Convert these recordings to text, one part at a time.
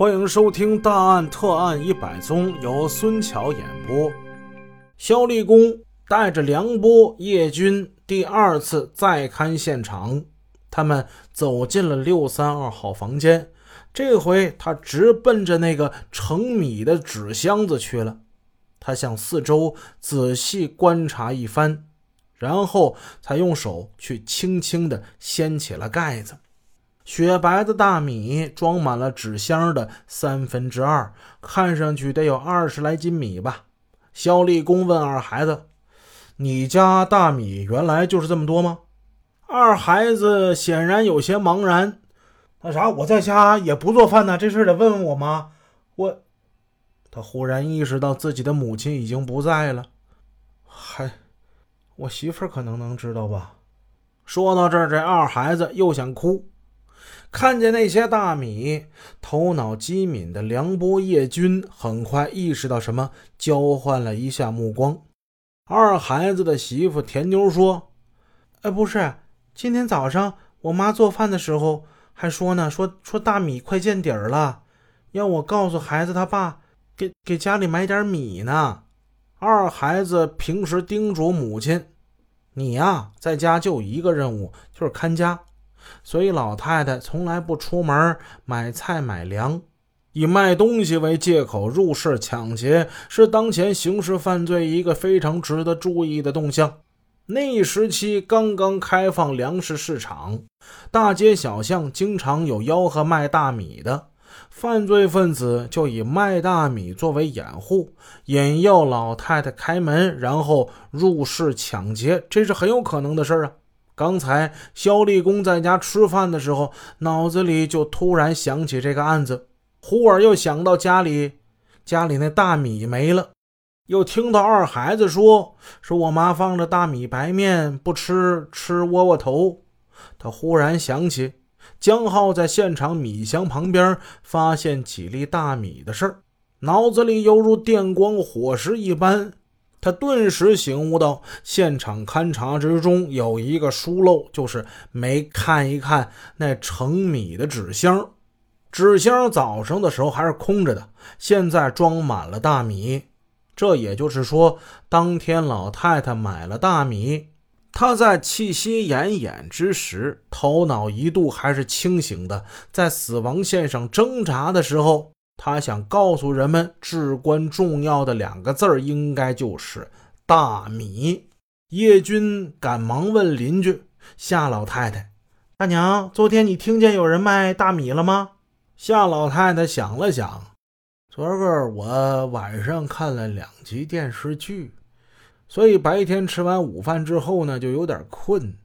欢迎收听《大案特案一百宗》，由孙桥演播。肖立功带着梁波、叶军第二次再勘现场，他们走进了六三二号房间。这回他直奔着那个盛米的纸箱子去了。他向四周仔细观察一番，然后才用手去轻轻地掀起了盖子。雪白的大米装满了纸箱的三分之二，看上去得有二十来斤米吧。肖立功问二孩子：“你家大米原来就是这么多吗？”二孩子显然有些茫然。那啥，我在家也不做饭呢，这事得问问我妈。我，他忽然意识到自己的母亲已经不在了。还，我媳妇可能能知道吧？说到这儿，这二孩子又想哭。看见那些大米，头脑机敏的梁波、叶军很快意识到什么，交换了一下目光。二孩子的媳妇田妞说：“哎，不是，今天早上我妈做饭的时候还说呢，说说大米快见底儿了，要我告诉孩子他爸，给给家里买点米呢。”二孩子平时叮嘱母亲：“你呀，在家就一个任务，就是看家。”所以老太太从来不出门买菜买粮，以卖东西为借口入室抢劫，是当前刑事犯罪一个非常值得注意的动向。那一时期刚刚开放粮食市场，大街小巷经常有吆喝卖大米的，犯罪分子就以卖大米作为掩护，引诱老太太开门，然后入室抢劫，这是很有可能的事儿啊。刚才肖立功在家吃饭的时候，脑子里就突然想起这个案子，忽而又想到家里家里那大米没了，又听到二孩子说说我妈放着大米白面不吃，吃窝窝头。他忽然想起江浩在现场米箱旁边发现几粒大米的事儿，脑子里犹如电光火石一般。他顿时醒悟到，现场勘查之中有一个疏漏，就是没看一看那盛米的纸箱。纸箱早上的时候还是空着的，现在装满了大米。这也就是说，当天老太太买了大米。她在气息奄奄之时，头脑一度还是清醒的，在死亡线上挣扎的时候。他想告诉人们至关重要的两个字儿，应该就是大米。叶军赶忙问邻居夏老太太：“大娘，昨天你听见有人卖大米了吗？”夏老太太想了想：“昨个我晚上看了两集电视剧，所以白天吃完午饭之后呢，就有点困，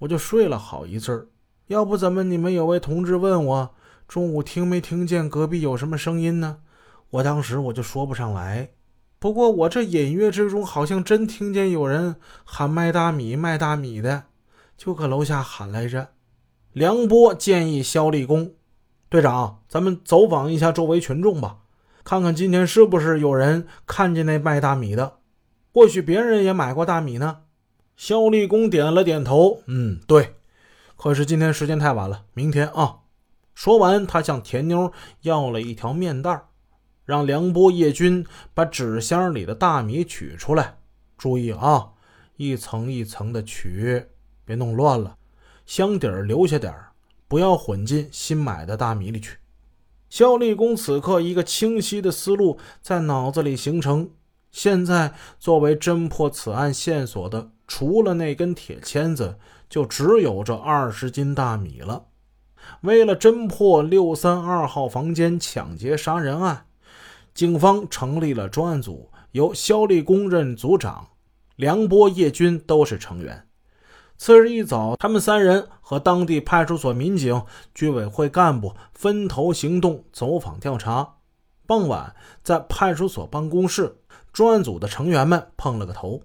我就睡了好一阵儿。要不怎么你们有位同志问我？”中午听没听见隔壁有什么声音呢？我当时我就说不上来。不过我这隐约之中好像真听见有人喊卖大米、卖大米的，就搁楼下喊来着。梁波建议肖立功队长，咱们走访一下周围群众吧，看看今天是不是有人看见那卖大米的。或许别人也买过大米呢。肖立功点了点头，嗯，对。可是今天时间太晚了，明天啊。说完，他向田妞要了一条面袋，让梁波、叶军把纸箱里的大米取出来。注意啊，一层一层的取，别弄乱了。箱底留下点，不要混进新买的大米里去。肖立功此刻一个清晰的思路在脑子里形成。现在作为侦破此案线索的，除了那根铁签子，就只有这二十斤大米了。为了侦破六三二号房间抢劫杀人案，警方成立了专案组，由肖立功任组长，梁波、叶军都是成员。次日一早，他们三人和当地派出所民警、居委会干部分头行动，走访调查。傍晚，在派出所办公室，专案组的成员们碰了个头。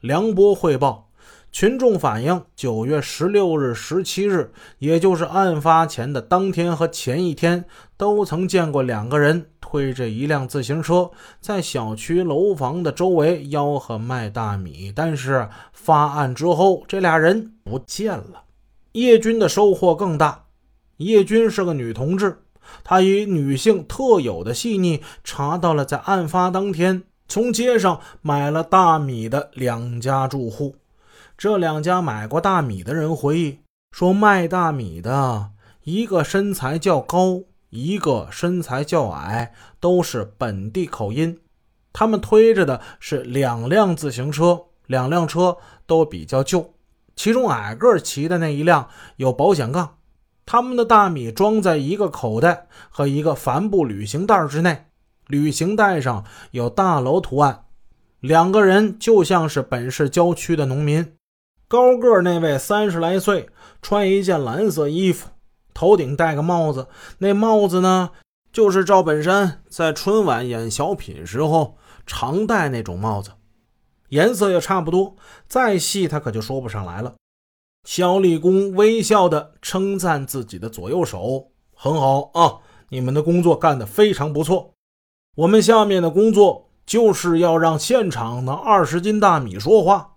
梁波汇报。群众反映，九月十六日、十七日，也就是案发前的当天和前一天，都曾见过两个人推着一辆自行车在小区楼房的周围吆喝卖大米。但是发案之后，这俩人不见了。叶军的收获更大。叶军是个女同志，他以女性特有的细腻，查到了在案发当天从街上买了大米的两家住户。这两家买过大米的人回忆说，卖大米的一个身材较高，一个身材较矮，都是本地口音。他们推着的是两辆自行车，两辆车都比较旧，其中矮个骑的那一辆有保险杠。他们的大米装在一个口袋和一个帆布旅行袋之内，旅行袋上有大楼图案。两个人就像是本市郊区的农民。高个那位三十来岁，穿一件蓝色衣服，头顶戴个帽子。那帽子呢，就是赵本山在春晚演小品时候常戴那种帽子，颜色也差不多。再细他可就说不上来了。肖立功微笑地称赞自己的左右手：“很好啊，你们的工作干得非常不错。我们下面的工作就是要让现场那二十斤大米说话。”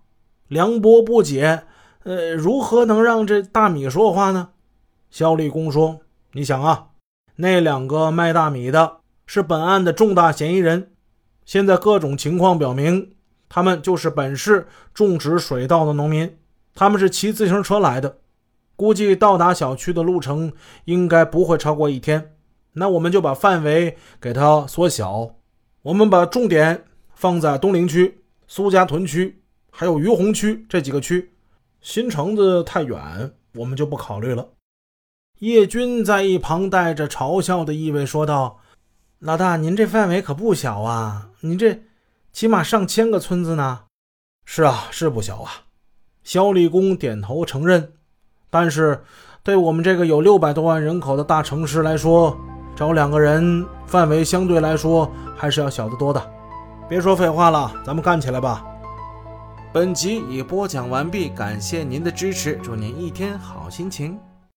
梁波不解，呃，如何能让这大米说话呢？肖立功说：“你想啊，那两个卖大米的是本案的重大嫌疑人。现在各种情况表明，他们就是本市种植水稻的农民。他们是骑自行车来的，估计到达小区的路程应该不会超过一天。那我们就把范围给它缩小，我们把重点放在东陵区、苏家屯区。”还有于洪区这几个区，新城子太远，我们就不考虑了。叶军在一旁带着嘲笑的意味说道：“老大，您这范围可不小啊，您这起码上千个村子呢。”“是啊，是不小啊。”肖立功点头承认。但是，对我们这个有六百多万人口的大城市来说，找两个人范围相对来说还是要小得多的。别说废话了，咱们干起来吧。本集已播讲完毕，感谢您的支持，祝您一天好心情。